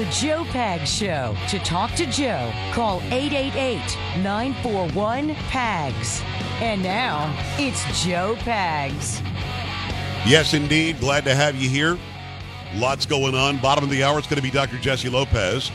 the Joe Pags Show. To talk to Joe, call 888 941 PAGS. And now, it's Joe Pags. Yes, indeed. Glad to have you here. Lots going on. Bottom of the hour it's going to be Dr. Jesse Lopez.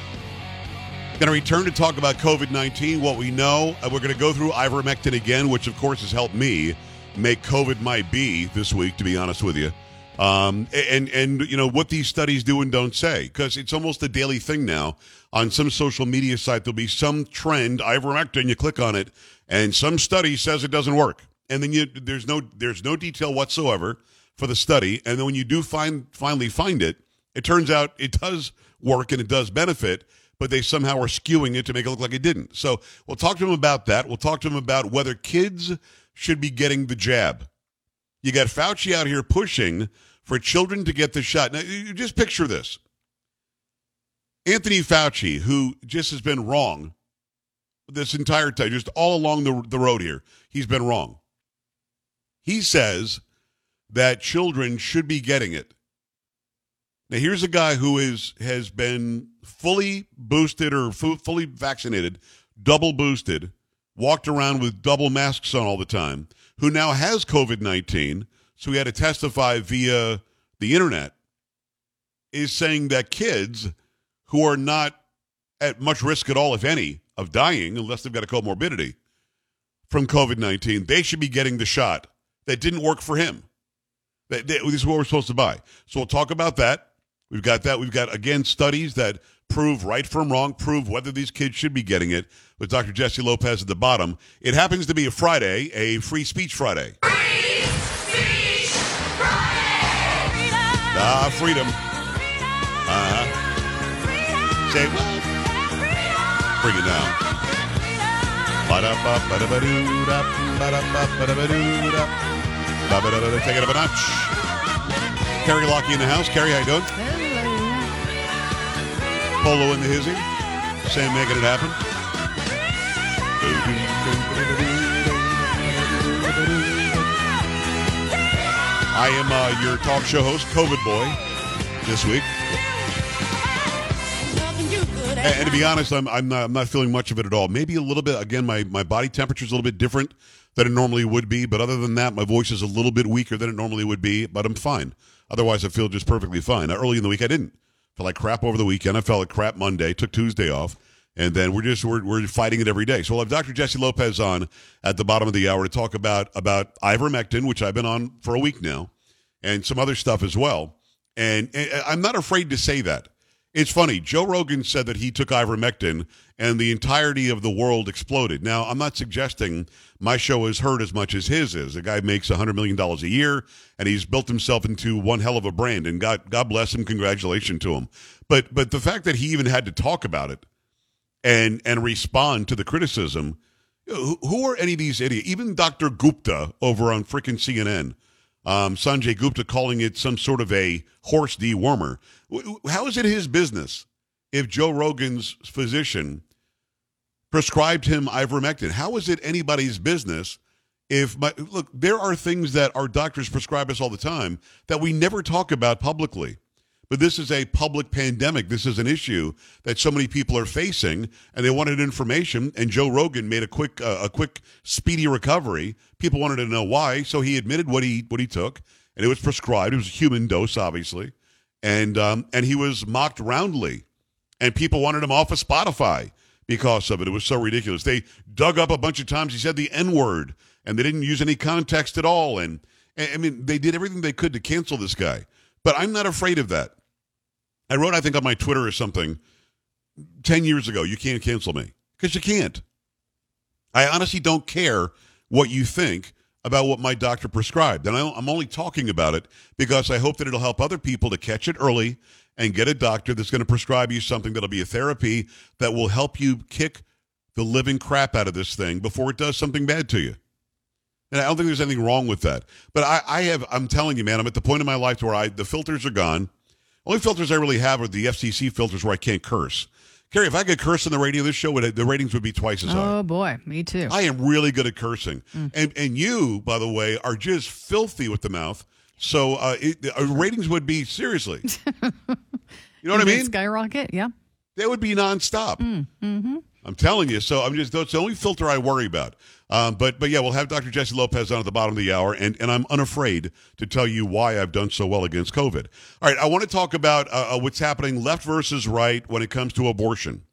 Going to return to talk about COVID 19, what we know. We're going to go through ivermectin again, which, of course, has helped me make COVID my B this week, to be honest with you. Um, and, and, you know, what these studies do and don't say, because it's almost a daily thing now. On some social media site, there'll be some trend, ivermectin, you click on it, and some study says it doesn't work. And then you, there's no, there's no detail whatsoever for the study. And then when you do find, finally find it, it turns out it does work and it does benefit, but they somehow are skewing it to make it look like it didn't. So we'll talk to them about that. We'll talk to them about whether kids should be getting the jab. You got Fauci out here pushing for children to get the shot. Now, just picture this. Anthony Fauci, who just has been wrong this entire time, just all along the, the road here, he's been wrong. He says that children should be getting it. Now, here's a guy who is has been fully boosted or fu- fully vaccinated, double boosted, walked around with double masks on all the time, who now has COVID 19, so he had to testify via the internet, is saying that kids who are not at much risk at all, if any, of dying, unless they've got a comorbidity from COVID 19, they should be getting the shot that didn't work for him. That, that- this is what we're supposed to buy. So we'll talk about that. We've got that. We've got, again, studies that prove right from wrong, prove whether these kids should be getting it with Dr. Jesse Lopez at the bottom. It happens to be a Friday, a free speech Friday. Ah, freedom. Uh huh. Say what? Bring it down. Take it up a notch. Carrie Lockie in the house. Carrie, how you doing? Polo in the hizzy. Sam making it happen. I am uh, your talk show host, COVID Boy, this week. And, and to be honest, I'm I'm not, I'm not feeling much of it at all. Maybe a little bit. Again, my my body temperature is a little bit different than it normally would be. But other than that, my voice is a little bit weaker than it normally would be. But I'm fine. Otherwise, I feel just perfectly fine. Early in the week, I didn't feel like crap over the weekend. I felt like crap Monday. Took Tuesday off. And then we're just we're, we're fighting it every day. So we'll have Dr. Jesse Lopez on at the bottom of the hour to talk about about ivermectin, which I've been on for a week now, and some other stuff as well. And, and I'm not afraid to say that. It's funny. Joe Rogan said that he took ivermectin and the entirety of the world exploded. Now, I'm not suggesting my show is hurt as much as his is. The guy makes $100 million a year and he's built himself into one hell of a brand. And God, God bless him. Congratulations to him. But, but the fact that he even had to talk about it and, and respond to the criticism, who, who are any of these idiots? Even Dr. Gupta over on freaking CNN um, Sanjay Gupta calling it some sort of a horse dewormer. How is it his business if Joe Rogan's physician prescribed him ivermectin? How is it anybody's business if my look? There are things that our doctors prescribe us all the time that we never talk about publicly. But this is a public pandemic. This is an issue that so many people are facing, and they wanted information. And Joe Rogan made a quick, uh, a quick, speedy recovery. People wanted to know why, so he admitted what he what he took, and it was prescribed. It was a human dose, obviously, and um, and he was mocked roundly, and people wanted him off of Spotify because of it. It was so ridiculous. They dug up a bunch of times. He said the N word, and they didn't use any context at all. And I mean, they did everything they could to cancel this guy. But I'm not afraid of that. I wrote, I think, on my Twitter or something 10 years ago, you can't cancel me because you can't. I honestly don't care what you think about what my doctor prescribed. And I'm only talking about it because I hope that it'll help other people to catch it early and get a doctor that's going to prescribe you something that'll be a therapy that will help you kick the living crap out of this thing before it does something bad to you. And I don't think there's anything wrong with that. But I, I have, I'm telling you, man, I'm at the point in my life where I, the filters are gone. Only filters I really have are the FCC filters where I can't curse. Carrie, if I could curse on the radio, this show would the ratings would be twice as high. Oh boy, me too. I am really good at cursing, and and you, by the way, are just filthy with the mouth. So uh, it, uh, ratings would be seriously. you know what I mean? Skyrocket, yeah. They would be nonstop. Mm-hmm. I'm telling you. So I'm just that's the only filter I worry about. Um, but but yeah, we'll have Dr. Jesse Lopez on at the bottom of the hour, and and I'm unafraid to tell you why I've done so well against COVID. All right, I want to talk about uh, uh, what's happening left versus right when it comes to abortion.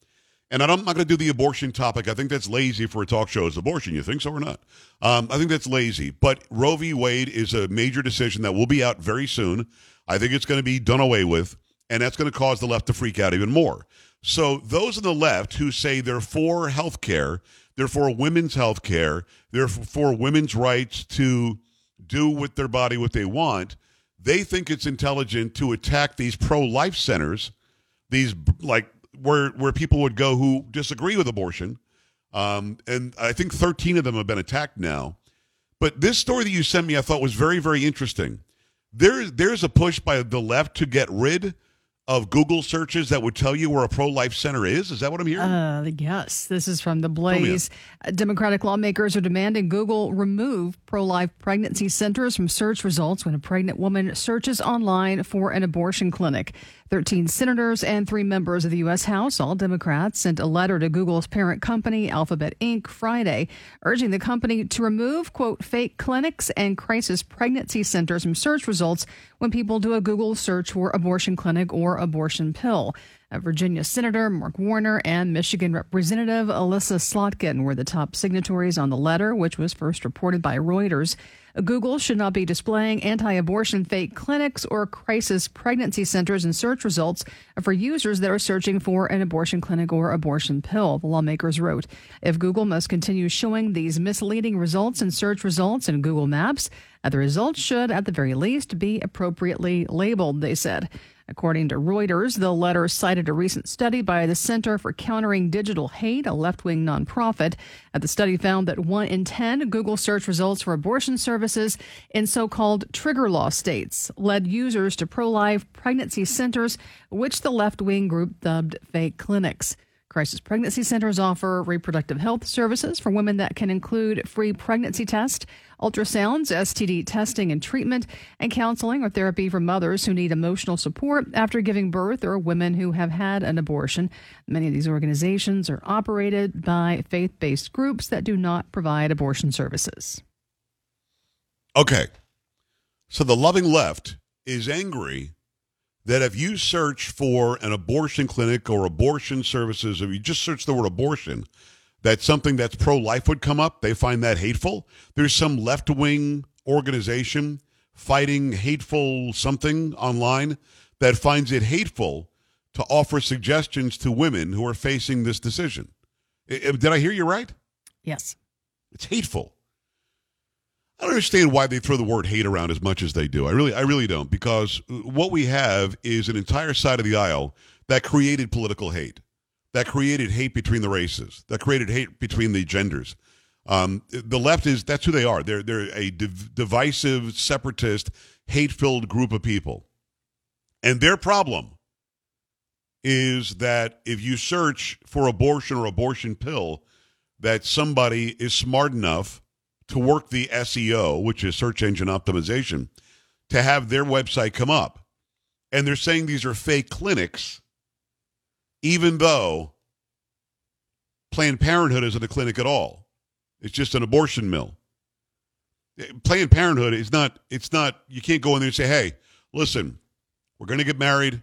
And I'm not going to do the abortion topic. I think that's lazy for a talk show. Is abortion? You think so or not? Um, I think that's lazy. But Roe v. Wade is a major decision that will be out very soon. I think it's going to be done away with, and that's going to cause the left to freak out even more. So those on the left who say they're for health care, they're for women's health care, they're for women's rights to do with their body what they want, they think it's intelligent to attack these pro-life centers, these like where where people would go who disagree with abortion. Um, and I think 13 of them have been attacked now. But this story that you sent me, I thought was very, very interesting. There's there's a push by the left to get rid of Google searches that would tell you where a pro life center is. Is that what I'm hearing? Uh, yes, this is from the Blaze. Democratic lawmakers are demanding Google remove pro life pregnancy centers from search results when a pregnant woman searches online for an abortion clinic. 13 senators and three members of the U.S. House, all Democrats, sent a letter to Google's parent company, Alphabet Inc., Friday, urging the company to remove, quote, fake clinics and crisis pregnancy centers from search results when people do a Google search for abortion clinic or abortion pill. Virginia Senator Mark Warner and Michigan Representative Elissa Slotkin were the top signatories on the letter, which was first reported by Reuters. Google should not be displaying anti abortion fake clinics or crisis pregnancy centers in search results for users that are searching for an abortion clinic or abortion pill, the lawmakers wrote. If Google must continue showing these misleading results in search results in Google Maps, Uh, the results should, at the very least, be appropriately labeled, they said. According to Reuters, the letter cited a recent study by the Center for Countering Digital Hate, a left wing nonprofit. Uh, the study found that one in 10 Google search results for abortion services in so called trigger law states led users to pro life pregnancy centers, which the left wing group dubbed fake clinics. Crisis pregnancy centers offer reproductive health services for women that can include free pregnancy test, ultrasounds, STD testing and treatment, and counseling or therapy for mothers who need emotional support after giving birth or women who have had an abortion. Many of these organizations are operated by faith based groups that do not provide abortion services. Okay. So the loving left is angry that if you search for an abortion clinic or abortion services, if you just search the word abortion, that something that's pro life would come up. They find that hateful. There's some left wing organization fighting hateful something online that finds it hateful to offer suggestions to women who are facing this decision. Did I hear you right? Yes. It's hateful. I don't understand why they throw the word hate around as much as they do. I really, I really don't, because what we have is an entire side of the aisle that created political hate, that created hate between the races, that created hate between the genders. Um, the left is that's who they are. They're they're a div- divisive, separatist, hate-filled group of people, and their problem is that if you search for abortion or abortion pill, that somebody is smart enough to work the SEO, which is search engine optimization, to have their website come up. And they're saying these are fake clinics, even though Planned Parenthood isn't a clinic at all. It's just an abortion mill. Planned Parenthood is not, it's not, you can't go in there and say, hey, listen, we're going to get married,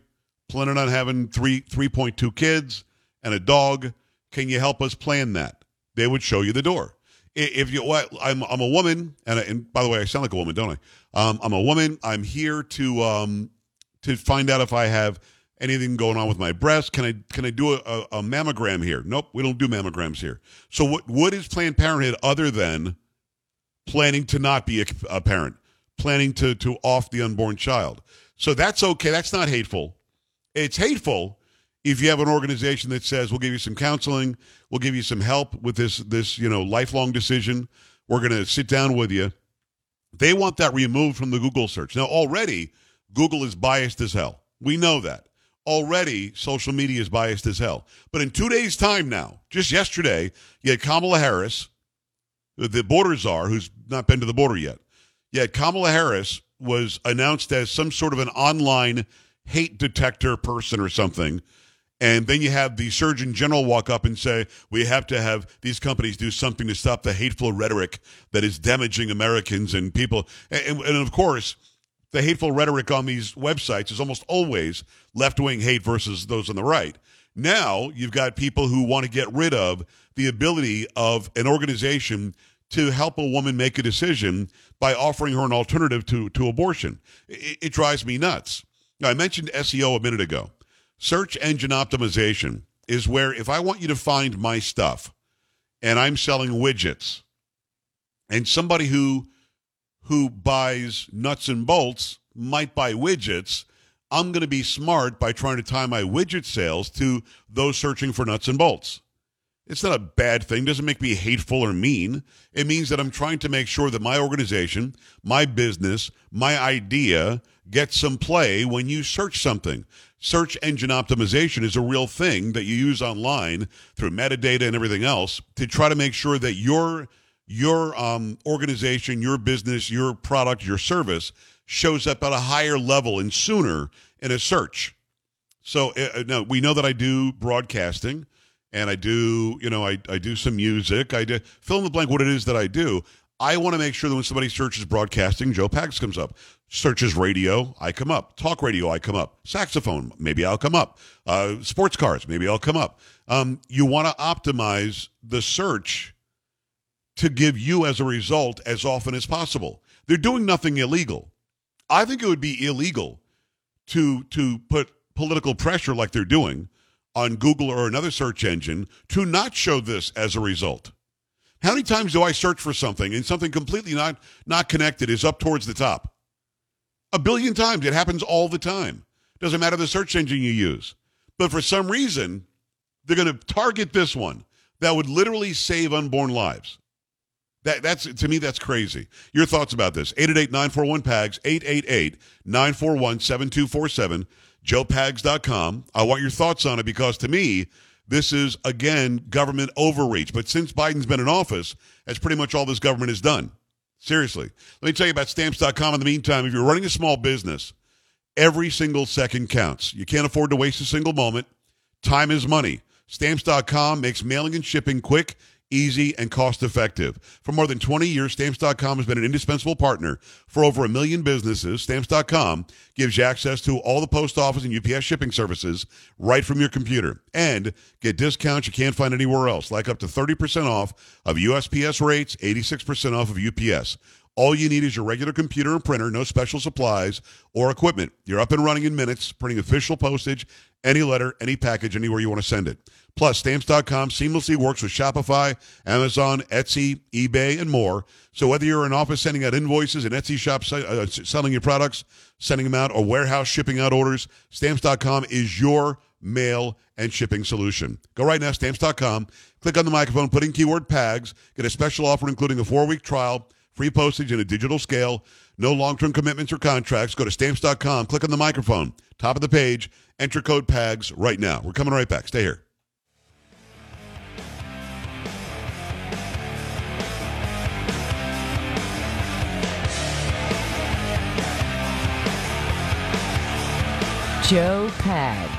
planning on having three 3.2 kids and a dog. Can you help us plan that? They would show you the door if you I'm I'm a woman and, and by the way I sound like a woman don't I um, I'm a woman I'm here to um, to find out if I have anything going on with my breast can I can I do a, a, mammogram here nope we don't do mammograms here so what what is Planned Parenthood other than planning to not be a, a parent, planning to to off the unborn child. So that's okay. That's not hateful. It's hateful if you have an organization that says we'll give you some counseling, we'll give you some help with this this you know lifelong decision. We're going to sit down with you. They want that removed from the Google search. Now already Google is biased as hell. We know that. Already social media is biased as hell. But in 2 days time now, just yesterday, you had Kamala Harris, the border czar who's not been to the border yet. Yet Kamala Harris was announced as some sort of an online hate detector person or something and then you have the Surgeon General walk up and say, we have to have these companies do something to stop the hateful rhetoric that is damaging Americans and people. And, and of course, the hateful rhetoric on these websites is almost always left wing hate versus those on the right. Now you've got people who want to get rid of the ability of an organization to help a woman make a decision by offering her an alternative to, to abortion. It, it drives me nuts. Now, I mentioned SEO a minute ago. Search engine optimization is where if I want you to find my stuff and I'm selling widgets and somebody who who buys nuts and bolts might buy widgets, I'm going to be smart by trying to tie my widget sales to those searching for nuts and bolts. It's not a bad thing. It doesn't make me hateful or mean. It means that I'm trying to make sure that my organization, my business, my idea gets some play when you search something search engine optimization is a real thing that you use online through metadata and everything else to try to make sure that your your um, organization, your business, your product, your service shows up at a higher level and sooner in a search. So uh, no, we know that I do broadcasting and I do, you know, I, I do some music. I do fill in the blank what it is that I do. I want to make sure that when somebody searches broadcasting, Joe Pags comes up. Searches radio, I come up. Talk radio, I come up. Saxophone, maybe I'll come up. Uh, sports cars, maybe I'll come up. Um, you want to optimize the search to give you, as a result, as often as possible. They're doing nothing illegal. I think it would be illegal to to put political pressure like they're doing on Google or another search engine to not show this as a result. How many times do I search for something and something completely not not connected is up towards the top? A billion times. It happens all the time. Doesn't matter the search engine you use. But for some reason, they're going to target this one that would literally save unborn lives. That, that's to me that's crazy. Your thoughts about this? 888-941-PAGS, 888-941-7247, joepags.com. I want your thoughts on it because to me, this is, again, government overreach. But since Biden's been in office, that's pretty much all this government has done. Seriously. Let me tell you about stamps.com in the meantime. If you're running a small business, every single second counts. You can't afford to waste a single moment. Time is money. Stamps.com makes mailing and shipping quick easy, and cost effective. For more than 20 years, Stamps.com has been an indispensable partner for over a million businesses. Stamps.com gives you access to all the post office and UPS shipping services right from your computer. And get discounts you can't find anywhere else, like up to 30% off of USPS rates, 86% off of UPS. All you need is your regular computer and printer, no special supplies or equipment. You're up and running in minutes, printing official postage, any letter, any package, anywhere you want to send it. Plus, stamps.com seamlessly works with Shopify, Amazon, Etsy, eBay, and more. So whether you're in office sending out invoices, an Etsy shop uh, selling your products, sending them out, or warehouse shipping out orders, stamps.com is your mail and shipping solution. Go right now, stamps.com, click on the microphone, put in keyword PAGS, get a special offer including a four-week trial, free postage, and a digital scale. No long-term commitments or contracts. Go to stamps.com, click on the microphone, top of the page, enter code PAGS right now. We're coming right back. Stay here. Joe Pags.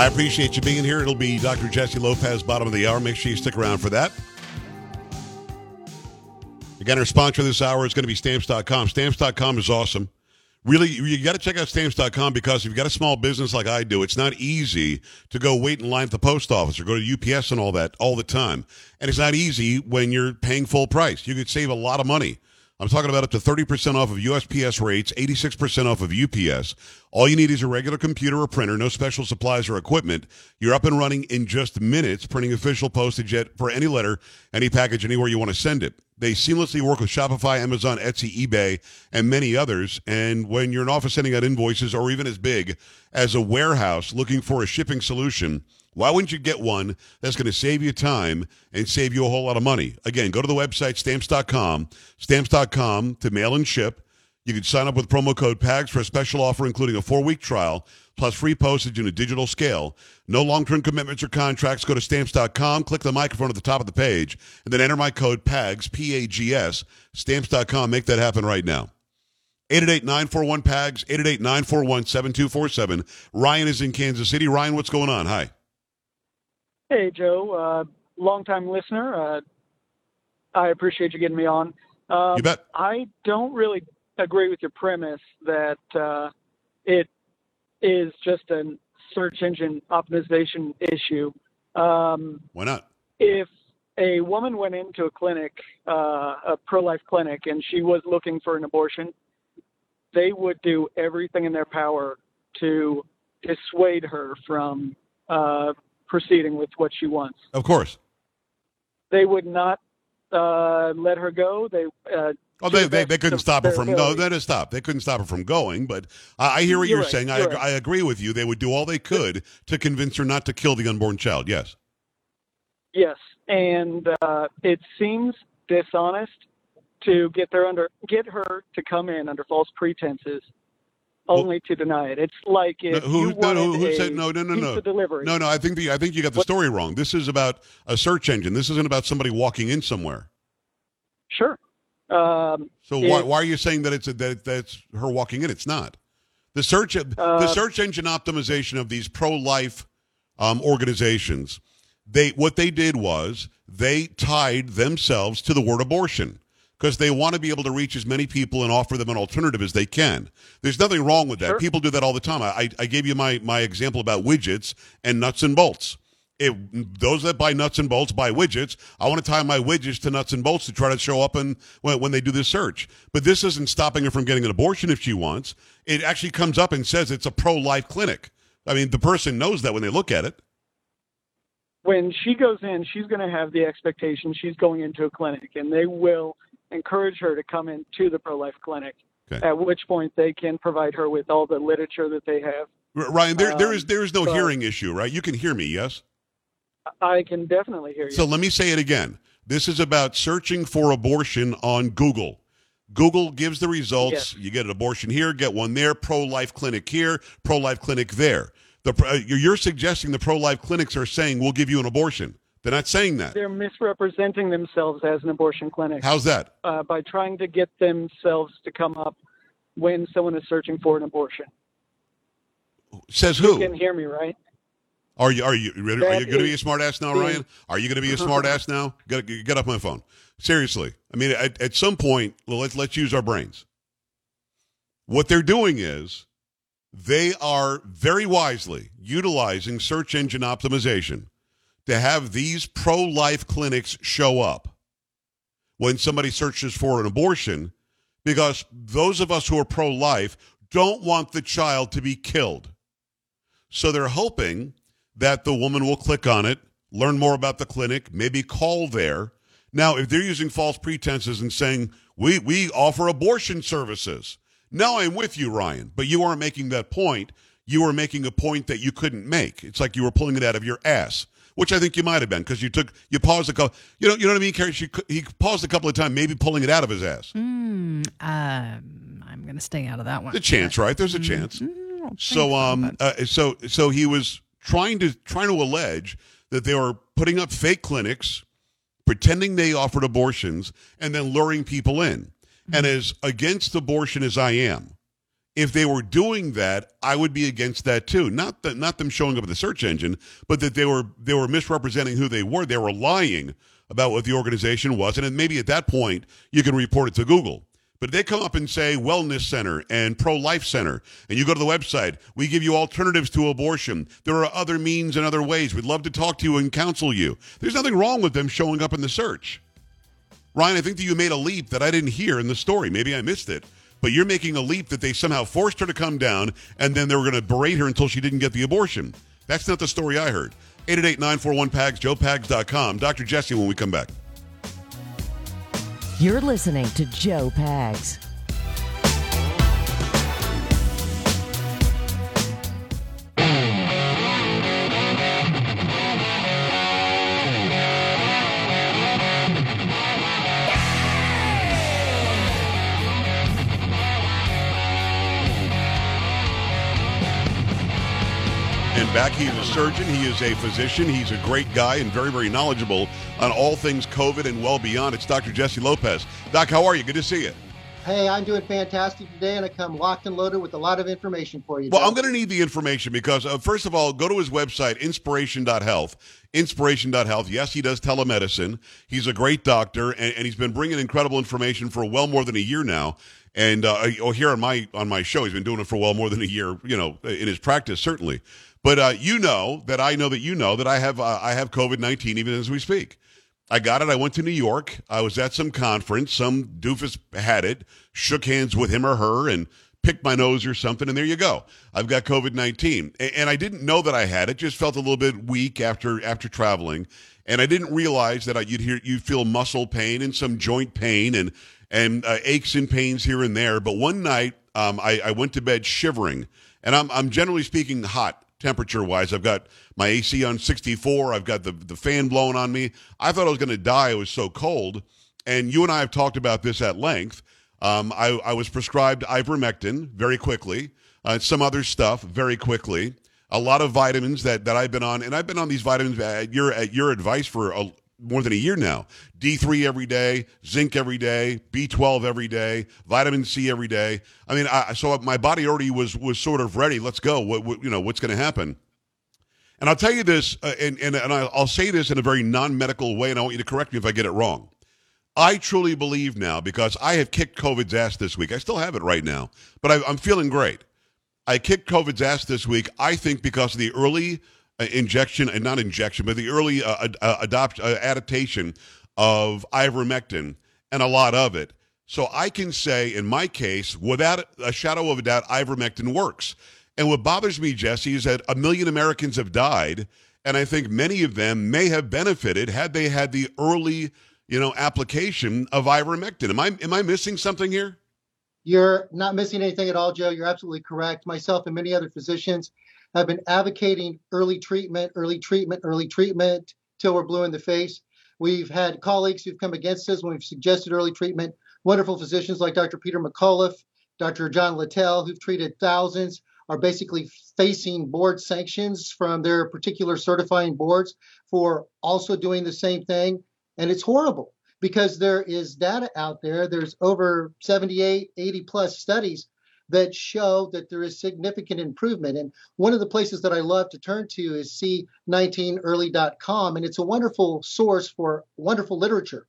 I appreciate you being here. It'll be Dr. Jesse Lopez, bottom of the hour. Make sure you stick around for that. Again, our sponsor this hour is going to be stamps.com. Stamps.com is awesome. Really, you got to check out stamps.com because if you've got a small business like I do, it's not easy to go wait in line at the post office or go to UPS and all that all the time. And it's not easy when you're paying full price. You could save a lot of money. I'm talking about up to 30% off of USPS rates, 86% off of UPS. All you need is a regular computer or printer, no special supplies or equipment. You're up and running in just minutes, printing official postage yet for any letter, any package, anywhere you want to send it. They seamlessly work with Shopify, Amazon, Etsy, eBay, and many others. And when you're an office sending out invoices or even as big as a warehouse looking for a shipping solution, why wouldn't you get one that's going to save you time and save you a whole lot of money? Again, go to the website stamps.com, stamps.com to mail and ship. You can sign up with promo code PAGS for a special offer, including a four week trial plus free postage in a digital scale. No long term commitments or contracts. Go to stamps.com, click the microphone at the top of the page, and then enter my code PAGS, P A G S, stamps.com. Make that happen right now. 888-941-PAGS, 888-941-7247. Ryan is in Kansas City. Ryan, what's going on? Hi. Hey, Joe. Uh, longtime listener. Uh, I appreciate you getting me on. Um, you bet. I don't really agree with your premise that uh, it is just a search engine optimization issue. Um, Why not? If a woman went into a clinic, uh, a pro life clinic, and she was looking for an abortion, they would do everything in their power to dissuade her from uh, proceeding with what she wants. Of course. They would not uh, let her go. They uh, Oh, they, they, they couldn't stop her from no. That is stop. They couldn't stop her from going. But I, I hear what you're, you're right, saying. You're I, right. I agree with you. They would do all they could to convince her not to kill the unborn child. Yes. Yes, and uh, it seems dishonest to get there under get her to come in under false pretenses, only to deny it. It's like if No, who, you no, who a said no? No, no, no. delivery. No, no. I think the I think you got the What- story wrong. This is about a search engine. This isn't about somebody walking in somewhere. Sure. Um, So why, why are you saying that it's a, that that's her walking in? It's not. The search the Uh, search engine optimization of these pro life um, organizations. They what they did was they tied themselves to the word abortion because they want to be able to reach as many people and offer them an alternative as they can. There's nothing wrong with that. Sure. People do that all the time. I, I gave you my my example about widgets and nuts and bolts. If those that buy nuts and bolts buy widgets, I want to tie my widgets to nuts and bolts to try to show up and when, when they do this search. But this isn't stopping her from getting an abortion if she wants. It actually comes up and says it's a pro life clinic. I mean, the person knows that when they look at it. when she goes in, she's going to have the expectation she's going into a clinic, and they will encourage her to come into the pro life clinic. Okay. At which point they can provide her with all the literature that they have. Ryan, there, there Um, is there is no so- hearing issue, right? You can hear me, yes. I can definitely hear you. So let me say it again. This is about searching for abortion on Google. Google gives the results. Yes. You get an abortion here, get one there, pro life clinic here, pro life clinic there. The uh, you're you're suggesting the pro life clinics are saying we'll give you an abortion. They're not saying that. They're misrepresenting themselves as an abortion clinic How's that? uh, by trying to get themselves to come up when someone is searching for an abortion. Says who? You can hear me, right? Are you are you ready? Are That you going to be a is smart ass now, Ryan? Are you going to be a smart ass now? Get get off my phone. Seriously. I mean, at, at some point, let's let's use our brains. What they're doing is they are very wisely utilizing search engine optimization to have these pro life clinics show up when somebody searches for an abortion because those of us who are pro life don't want the child to be killed. So they're hoping that the woman will click on it, learn more about the clinic, maybe call there. Now, if they're using false pretenses and saying, we, we offer abortion services. Now I'm with you, Ryan, but you aren't making that point. You were making a point that you couldn't make. It's like you were pulling it out of your ass, which I think you might have been because you took, you paused a couple, you know, you know what I mean, Carrie? She, he paused a couple of times, maybe pulling it out of his ass. Mm, um, I'm going to stay out of that one. The chance, right? There's a chance. Mm, don't think So um but- uh, so so he was trying to trying to allege that they were putting up fake clinics, pretending they offered abortions, and then luring people in. And as against abortion as I am, if they were doing that, I would be against that too. Not not them showing up at the search engine, but that they were they were misrepresenting who they were. They were lying about what the organization was, and maybe at that point you can report it to Google. But they come up and say wellness center and pro life center, and you go to the website. We give you alternatives to abortion. There are other means and other ways. We'd love to talk to you and counsel you. There's nothing wrong with them showing up in the search. Ryan, I think that you made a leap that I didn't hear in the story. Maybe I missed it but you're making a leap that they somehow forced her to come down and then they were going to berate her until she didn't get the abortion. That's not the story I heard. 888-941-PAGS, joepags.com. Dr. Jesse when we come back. You're listening to Joe Pags. Back. He is a surgeon. He is a physician. He's a great guy and very, very knowledgeable on all things COVID and well beyond. It's Dr. Jesse Lopez. Doc, how are you? Good to see you. Hey, I'm doing fantastic today, and I come locked and loaded with a lot of information for you. Well, I'm going to need the information because, uh, first of all, go to his website, inspiration.health. Inspiration.health. Yes, he does telemedicine. He's a great doctor, and, and he's been bringing incredible information for well more than a year now. And uh, oh, here on my on my show, he's been doing it for well more than a year. You know, in his practice, certainly. But uh, you know that I know that you know that I have uh, I have COVID nineteen even as we speak. I got it. I went to New York. I was at some conference. Some doofus had it. Shook hands with him or her and picked my nose or something. And there you go. I've got COVID nineteen, and I didn't know that I had it. Just felt a little bit weak after after traveling, and I didn't realize that I, you'd hear you feel muscle pain and some joint pain and and uh, aches and pains here and there. But one night, um, I, I went to bed shivering, and I'm I'm generally speaking hot temperature wise. I've got my AC on 64. I've got the, the fan blowing on me. I thought I was going to die. It was so cold. And you and I have talked about this at length. Um, I, I, was prescribed ivermectin very quickly, uh, some other stuff very quickly, a lot of vitamins that, that I've been on. And I've been on these vitamins at your, at your advice for a, more than a year now. D3 every day, zinc every day, B12 every day, vitamin C every day. I mean, I, so my body already was was sort of ready. Let's go. What, what you know, what's going to happen? And I'll tell you this, uh, and and, and I'll say this in a very non medical way, and I want you to correct me if I get it wrong. I truly believe now because I have kicked COVID's ass this week. I still have it right now, but I, I'm feeling great. I kicked COVID's ass this week. I think because of the early injection and not injection, but the early uh, uh, adopt uh, adaptation of ivermectin and a lot of it. So I can say, in my case, without a shadow of a doubt, ivermectin works. And what bothers me, Jesse, is that a million Americans have died, and I think many of them may have benefited had they had the early, you know, application of ivermectin. Am I am I missing something here? You're not missing anything at all, Joe. You're absolutely correct. Myself and many other physicians have been advocating early treatment, early treatment, early treatment till we're blue in the face. We've had colleagues who've come against us when we've suggested early treatment. Wonderful physicians like Dr. Peter McCullough, Dr. John Littell, who've treated thousands, are basically facing board sanctions from their particular certifying boards for also doing the same thing. And it's horrible because there is data out there. There's over 78, 80 plus studies that show that there is significant improvement. And one of the places that I love to turn to is C19early.com, and it's a wonderful source for wonderful literature.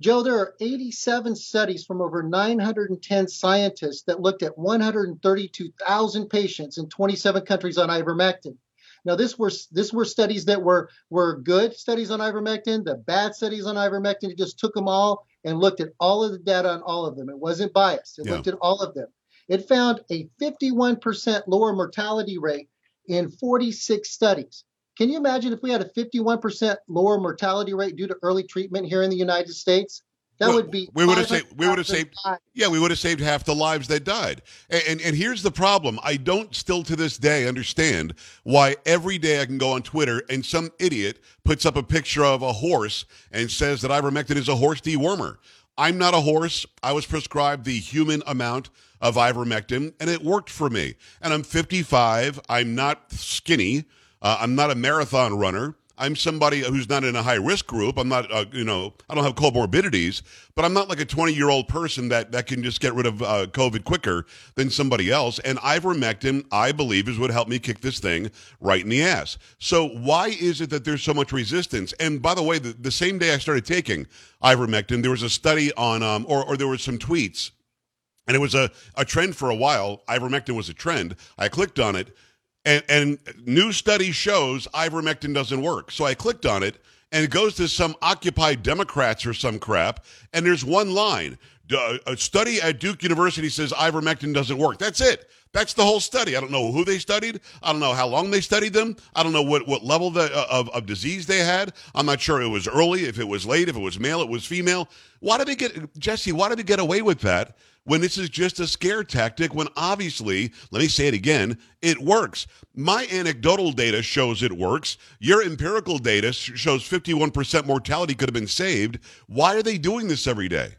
Joe, there are 87 studies from over 910 scientists that looked at 132,000 patients in 27 countries on ivermectin. Now, this were this were studies that were were good studies on ivermectin, the bad studies on ivermectin. It just took them all and looked at all of the data on all of them. It wasn't biased. It yeah. looked at all of them. It found a 51% lower mortality rate in 46 studies. Can you imagine if we had a 51% lower mortality rate due to early treatment here in the United States? That well, would be we would have saved we would have saved yeah we would have saved half the lives that died and, and, and here's the problem I don't still to this day understand why every day I can go on Twitter and some idiot puts up a picture of a horse and says that ivermectin is a horse dewormer I'm not a horse I was prescribed the human amount of ivermectin, and it worked for me. And I'm 55. I'm not skinny. Uh, I'm not a marathon runner. I'm somebody who's not in a high risk group. I'm not, uh, you know, I don't have comorbidities, but I'm not like a 20 year old person that, that can just get rid of uh, COVID quicker than somebody else. And ivermectin, I believe, is what helped me kick this thing right in the ass. So why is it that there's so much resistance? And by the way, the, the same day I started taking ivermectin, there was a study on, um, or, or there were some tweets, and it was a, a trend for a while. Ivermectin was a trend. I clicked on it and, and new study shows ivermectin doesn't work. So I clicked on it, and it goes to some Occupy Democrats or some crap, and there's one line. A study at Duke University says ivermectin doesn't work. That's it. That's the whole study. I don't know who they studied. I don't know how long they studied them. I don't know what, what level the, uh, of, of disease they had. I'm not sure it was early, if it was late, if it was male, it was female. Why did they get, Jesse, why did they get away with that? When this is just a scare tactic when obviously, let me say it again, it works. My anecdotal data shows it works. Your empirical data shows 51% mortality could have been saved. Why are they doing this every day?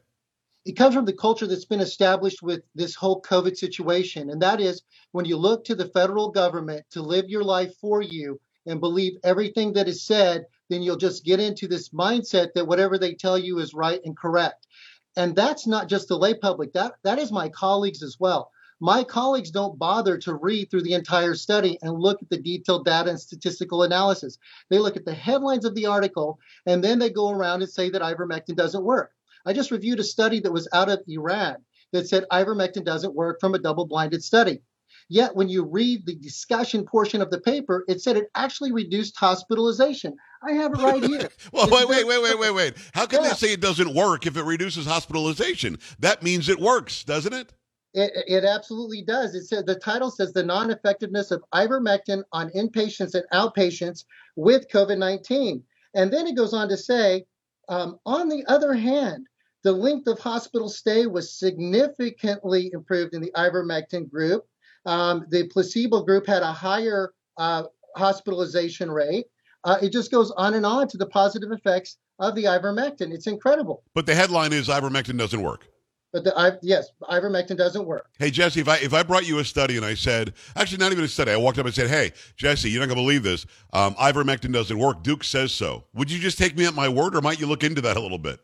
It comes from the culture that's been established with this whole COVID situation. And that is when you look to the federal government to live your life for you and believe everything that is said, then you'll just get into this mindset that whatever they tell you is right and correct. And that's not just the lay public, that, that is my colleagues as well. My colleagues don't bother to read through the entire study and look at the detailed data and statistical analysis. They look at the headlines of the article and then they go around and say that ivermectin doesn't work. I just reviewed a study that was out of Iran that said ivermectin doesn't work from a double blinded study. Yet, when you read the discussion portion of the paper, it said it actually reduced hospitalization. I have it right here. well, wait, wait, wait, wait, wait, wait. How can yeah. they say it doesn't work if it reduces hospitalization? That means it works, doesn't it? It, it absolutely does. It said the title says the non-effectiveness of ivermectin on inpatients and outpatients with COVID-19, and then it goes on to say, um, on the other hand, the length of hospital stay was significantly improved in the ivermectin group um, the placebo group had a higher uh, hospitalization rate. Uh, it just goes on and on to the positive effects of the ivermectin. It's incredible. But the headline is ivermectin doesn't work. But the I, yes, ivermectin doesn't work. Hey Jesse, if I if I brought you a study and I said, actually not even a study, I walked up and said, "Hey Jesse, you're not gonna believe this. Um, ivermectin doesn't work. Duke says so." Would you just take me at my word, or might you look into that a little bit?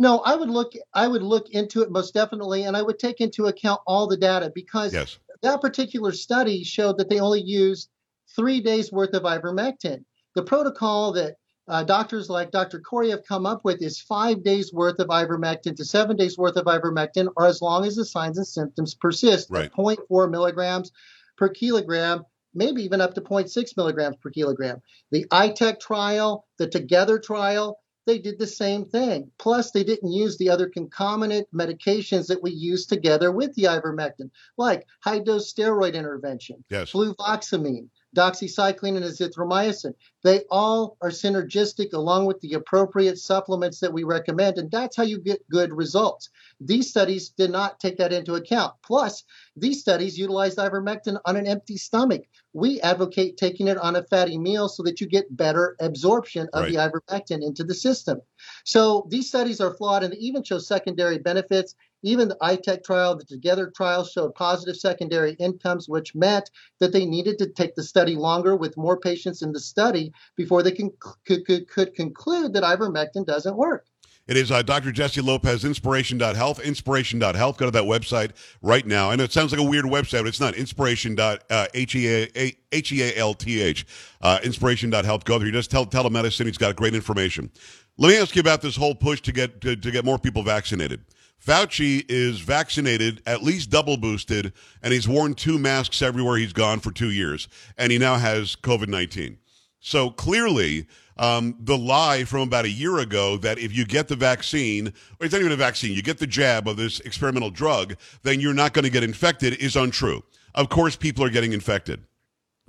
No, I would look. I would look into it most definitely, and I would take into account all the data because yes that particular study showed that they only used three days worth of ivermectin. The protocol that uh, doctors like Dr. Kory have come up with is five days worth of ivermectin to seven days worth of ivermectin, or as long as the signs and symptoms persist, right. 0.4 milligrams per kilogram, maybe even up to 0.6 milligrams per kilogram. The I-TECH trial, the Together trial, they did the same thing. Plus, they didn't use the other concomitant medications that we use together with the ivermectin, like high dose steroid intervention, yes. fluvoxamine, doxycycline, and azithromycin. They all are synergistic along with the appropriate supplements that we recommend, and that's how you get good results. These studies did not take that into account. Plus, these studies utilized ivermectin on an empty stomach. We advocate taking it on a fatty meal so that you get better absorption of right. the ivermectin into the system. So these studies are flawed and they even show secondary benefits. Even the I-TECH trial, the Together trial showed positive secondary incomes, which meant that they needed to take the study longer with more patients in the study before they can, could, could, could conclude that ivermectin doesn't work. It is uh, Dr. Jesse Lopez, inspiration.health, inspiration.health. Go to that website right now. I know it sounds like a weird website, but it's not. Inspiration.H-E-A-L-T-H. Uh, inspiration.health. Go there. You just tell telemedicine. He's got great information. Let me ask you about this whole push to get to, to get more people vaccinated. Fauci is vaccinated, at least double boosted, and he's worn two masks everywhere he's gone for two years, and he now has COVID 19. So clearly, um, the lie from about a year ago that if you get the vaccine, or it's not even a vaccine, you get the jab of this experimental drug, then you're not going to get infected is untrue. Of course, people are getting infected.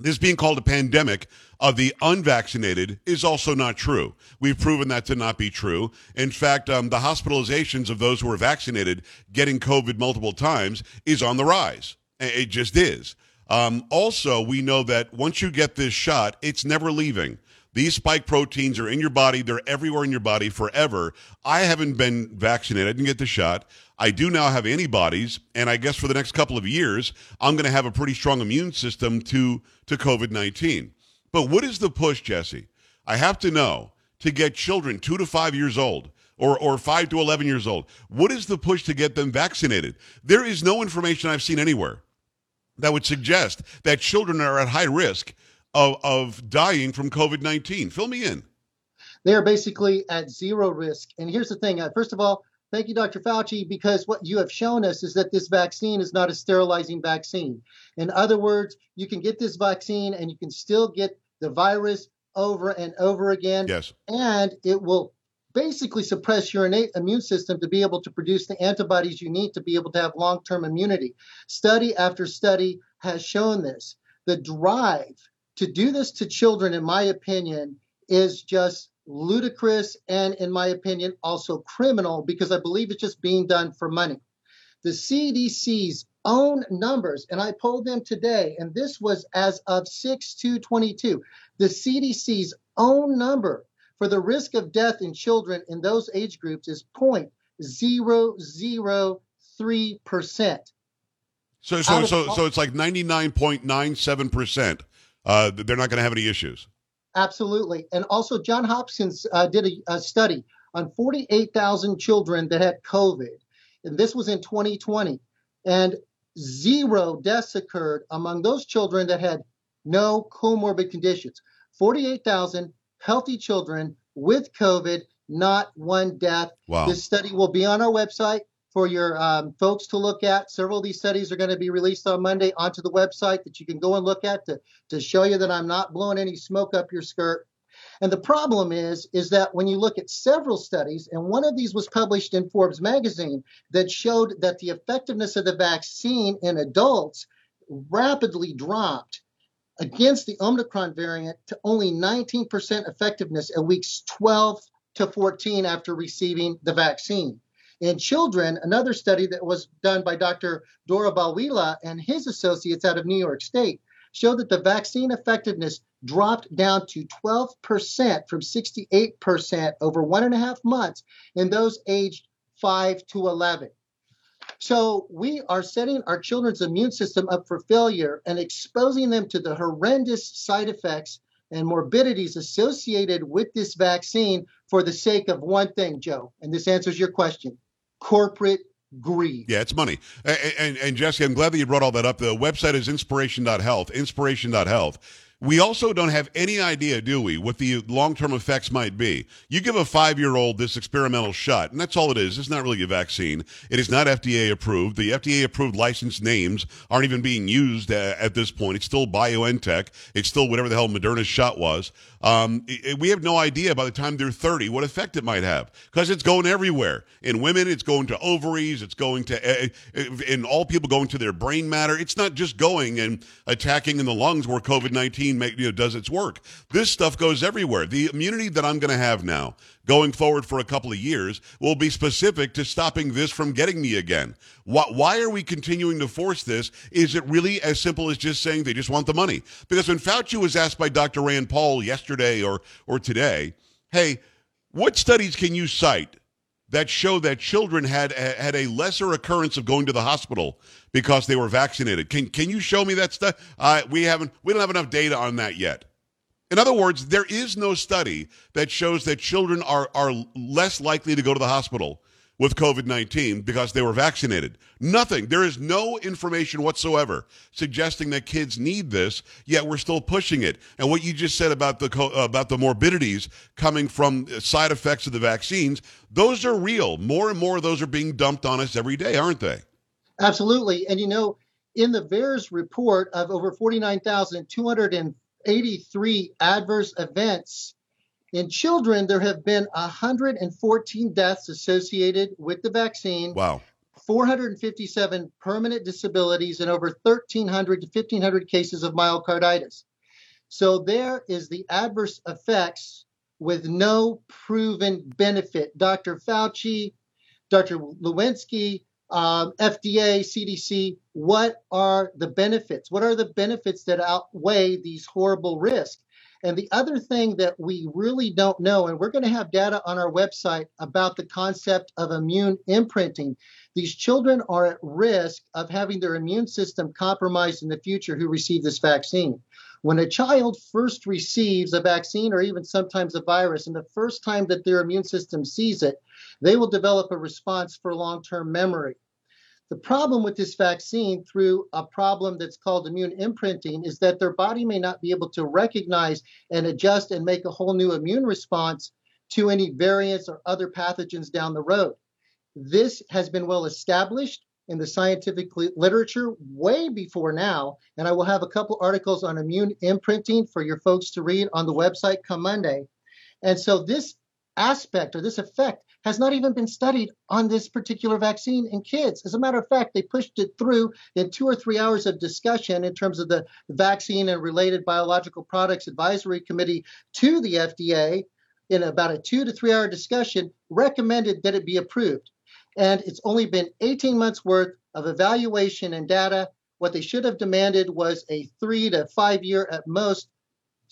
This being called a pandemic of the unvaccinated is also not true. We've proven that to not be true. In fact, um, the hospitalizations of those who are vaccinated getting COVID multiple times is on the rise. It just is. Um, also, we know that once you get this shot, it's never leaving. These spike proteins are in your body. They're everywhere in your body forever. I haven't been vaccinated. I didn't get the shot. I do now have antibodies, and I guess for the next couple of years, I'm going to have a pretty strong immune system to, to COVID 19. But what is the push, Jesse? I have to know to get children two to five years old or, or five to 11 years old. What is the push to get them vaccinated? There is no information I've seen anywhere that would suggest that children are at high risk of, of dying from COVID 19. Fill me in. They are basically at zero risk. And here's the thing uh, first of all, thank you, Dr. Fauci, because what you have shown us is that this vaccine is not a sterilizing vaccine. In other words, you can get this vaccine and you can still get the virus over and over again. Yes. And it will basically suppress your innate immune system to be able to produce the antibodies you need to be able to have long term immunity. Study after study has shown this. The drive to do this to children, in my opinion, is just ludicrous and, in my opinion, also criminal because I believe it's just being done for money. The CDC's own numbers, and I pulled them today, and this was as of 6 22. The CDC's own number for the risk of death in children in those age groups is 0.003%. So, so, so, so it's like 99.97%. Uh, they're not going to have any issues. Absolutely. And also, John Hopkins uh, did a, a study on 48,000 children that had COVID. And this was in 2020. And zero deaths occurred among those children that had no comorbid conditions. 48,000 healthy children with COVID, not one death. Wow. This study will be on our website for your um, folks to look at. Several of these studies are going to be released on Monday onto the website that you can go and look at to, to show you that I'm not blowing any smoke up your skirt. And the problem is, is that when you look at several studies, and one of these was published in Forbes magazine that showed that the effectiveness of the vaccine in adults rapidly dropped against the Omicron variant to only 19% effectiveness at weeks 12 to 14 after receiving the vaccine. In children, another study that was done by Dr. Dorabawila and his associates out of New York State showed that the vaccine effectiveness dropped down to 12% from 68% over one and a half months in those aged 5 to 11. So we are setting our children's immune system up for failure and exposing them to the horrendous side effects and morbidities associated with this vaccine for the sake of one thing, Joe. And this answers your question corporate greed. Yeah, it's money. And, and, and Jesse, I'm glad that you brought all that up. The website is inspiration.health, inspiration.health. We also don't have any idea, do we, what the long term effects might be. You give a five year old this experimental shot, and that's all it is. It's not really a vaccine. It is not FDA approved. The FDA approved licensed names aren't even being used uh, at this point. It's still BioNTech. It's still whatever the hell Moderna's shot was. Um, it, we have no idea by the time they're 30 what effect it might have because it's going everywhere. In women, it's going to ovaries, it's going to, uh, in all people going to their brain matter. It's not just going and attacking in the lungs where COVID 19 you know, does its work. This stuff goes everywhere. The immunity that I'm going to have now going forward for a couple of years will be specific to stopping this from getting me again. Why, why, are we continuing to force this? Is it really as simple as just saying they just want the money? Because when Fauci was asked by Dr. Rand Paul yesterday or, or today, hey, what studies can you cite that show that children had had a lesser occurrence of going to the hospital because they were vaccinated. Can can you show me that stuff? Uh, we haven't we don't have enough data on that yet. In other words, there is no study that shows that children are, are less likely to go to the hospital with COVID 19 because they were vaccinated. Nothing. There is no information whatsoever suggesting that kids need this, yet we're still pushing it. And what you just said about the, about the morbidities coming from uh, side effects of the vaccines, those are real. More and more of those are being dumped on us every day, aren't they? Absolutely. And you know, in the VAERS report of over 49,283 adverse events. In children, there have been 114 deaths associated with the vaccine. Wow. 457 permanent disabilities and over 1,300 to 1,500 cases of myocarditis. So there is the adverse effects with no proven benefit. Dr. Fauci, Dr. Walensky, um, FDA, CDC, what are the benefits? What are the benefits that outweigh these horrible risks? And the other thing that we really don't know, and we're going to have data on our website about the concept of immune imprinting. These children are at risk of having their immune system compromised in the future who receive this vaccine. When a child first receives a vaccine or even sometimes a virus, and the first time that their immune system sees it, they will develop a response for long term memory. The problem with this vaccine, through a problem that's called immune imprinting, is that their body may not be able to recognize and adjust and make a whole new immune response to any variants or other pathogens down the road. This has been well established in the scientific literature way before now, and I will have a couple articles on immune imprinting for your folks to read on the website come Monday. And so this aspect or this effect has not even been studied on this particular vaccine in kids. As a matter of fact, they pushed it through in two or three hours of discussion in terms of the Vaccine and Related Biological Products Advisory Committee to the FDA in about a two to three hour discussion, recommended that it be approved. And it's only been 18 months worth of evaluation and data. What they should have demanded was a three to five year at most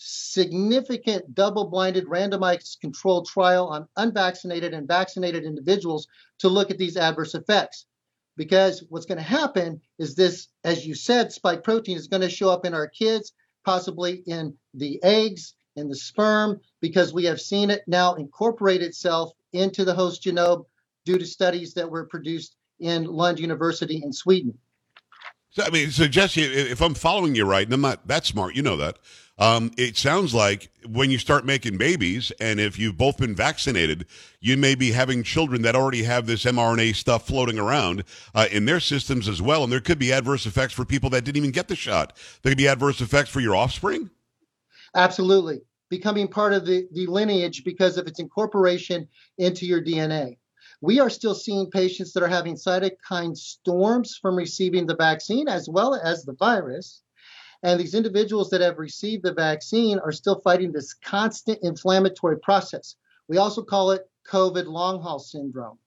significant double blinded randomized controlled trial on unvaccinated and vaccinated individuals to look at these adverse effects. Because what's going to happen is this, as you said, spike protein is going to show up in our kids, possibly in the eggs, in the sperm, because we have seen it now incorporate itself into the host genome due to studies that were produced in Lund University in Sweden. So, I mean, so Jesse, if I'm following you right, and I'm not that smart, you know that. Um, it sounds like when you start making babies, and if you've both been vaccinated, you may be having children that already have this mRNA stuff floating around uh, in their systems as well. And there could be adverse effects for people that didn't even get the shot. There could be adverse effects for your offspring. Absolutely. Becoming part of the, the lineage because of its incorporation into your DNA. We are still seeing patients that are having cytokine storms from receiving the vaccine as well as the virus. And these individuals that have received the vaccine are still fighting this constant inflammatory process. We also call it COVID long haul syndrome.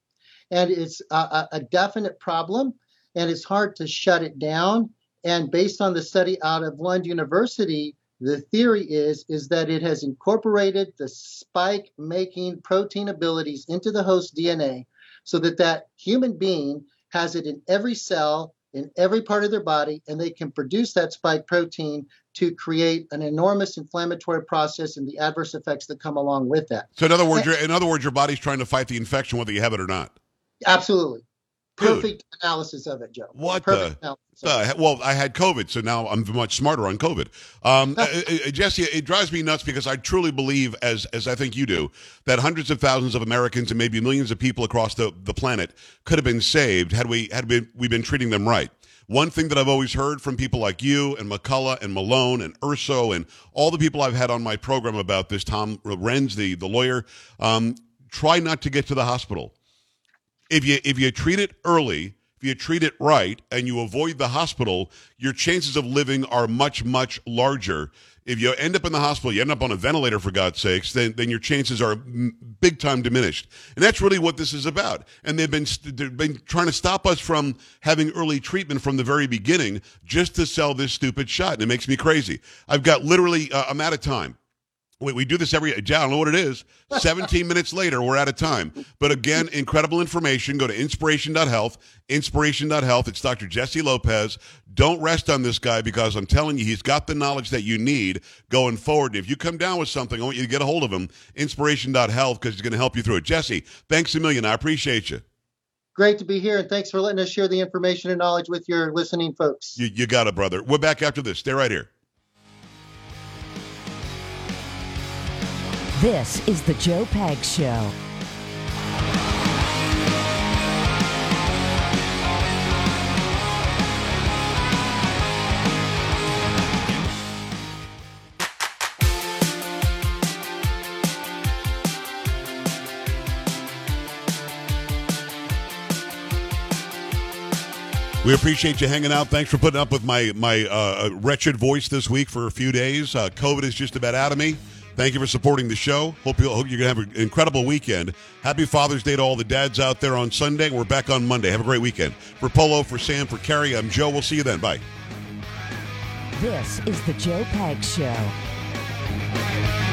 And it's a, a, definite problem, and it's hard to shut it down. And based on the study out of Lund University, the theory is, is that it has incorporated the spike making protein abilities into the host DNA so that that human being has it in every cell in every part of their body, and they can produce that spike protein to create an enormous inflammatory process and the adverse effects that come along with that. So, in other words, eh. in other words, your body's trying to fight the infection whether you have it or not. Absolutely. Perfect Dude, analysis of it, Joe. What Perfect the? Uh, well, I had COVID, so now I'm much smarter on COVID. Um, uh, uh, Jesse, it drives me nuts because I truly believe, as as I think you do, that hundreds of thousands of Americans and maybe millions of people across the, the planet could have been saved had we had been we been treating them right. One thing that I've always heard from people like you and McCullough and Malone and Urso and all the people I've had on my program about this, Tom Renz, the the lawyer, um, try not to get to the hospital if you if you treat it early, if you treat it right, and you avoid the hospital, your chances of living are much much larger. If you end up in the hospital, you end up on a ventilator for God's sakes, then then your chances are big time diminished. And that's really what this is about. And they've been they've been trying to stop us from having early treatment from the very beginning just to sell this stupid shot. And it makes me crazy. I've got literally uh, I'm out of time. We, we do this every. I don't know what it is. 17 minutes later, we're out of time. But again, incredible information. Go to inspiration.health. Inspiration.health. It's Dr. Jesse Lopez. Don't rest on this guy because I'm telling you, he's got the knowledge that you need going forward. And if you come down with something, I want you to get a hold of him. Inspiration.health because he's going to help you through it. Jesse, thanks a million. I appreciate you. Great to be here, and thanks for letting us share the information and knowledge with your listening folks. You, you got it, brother. We're back after this. Stay right here. This is the Joe Pags Show. We appreciate you hanging out. Thanks for putting up with my my uh, wretched voice this week for a few days. Uh, COVID is just about out of me. Thank you for supporting the show. Hope, you, hope you're going to have an incredible weekend. Happy Father's Day to all the dads out there on Sunday. We're back on Monday. Have a great weekend. For Polo, for Sam, for Kory, I'm Joe. We'll see you then. Bye. This is the Joe Pags Show.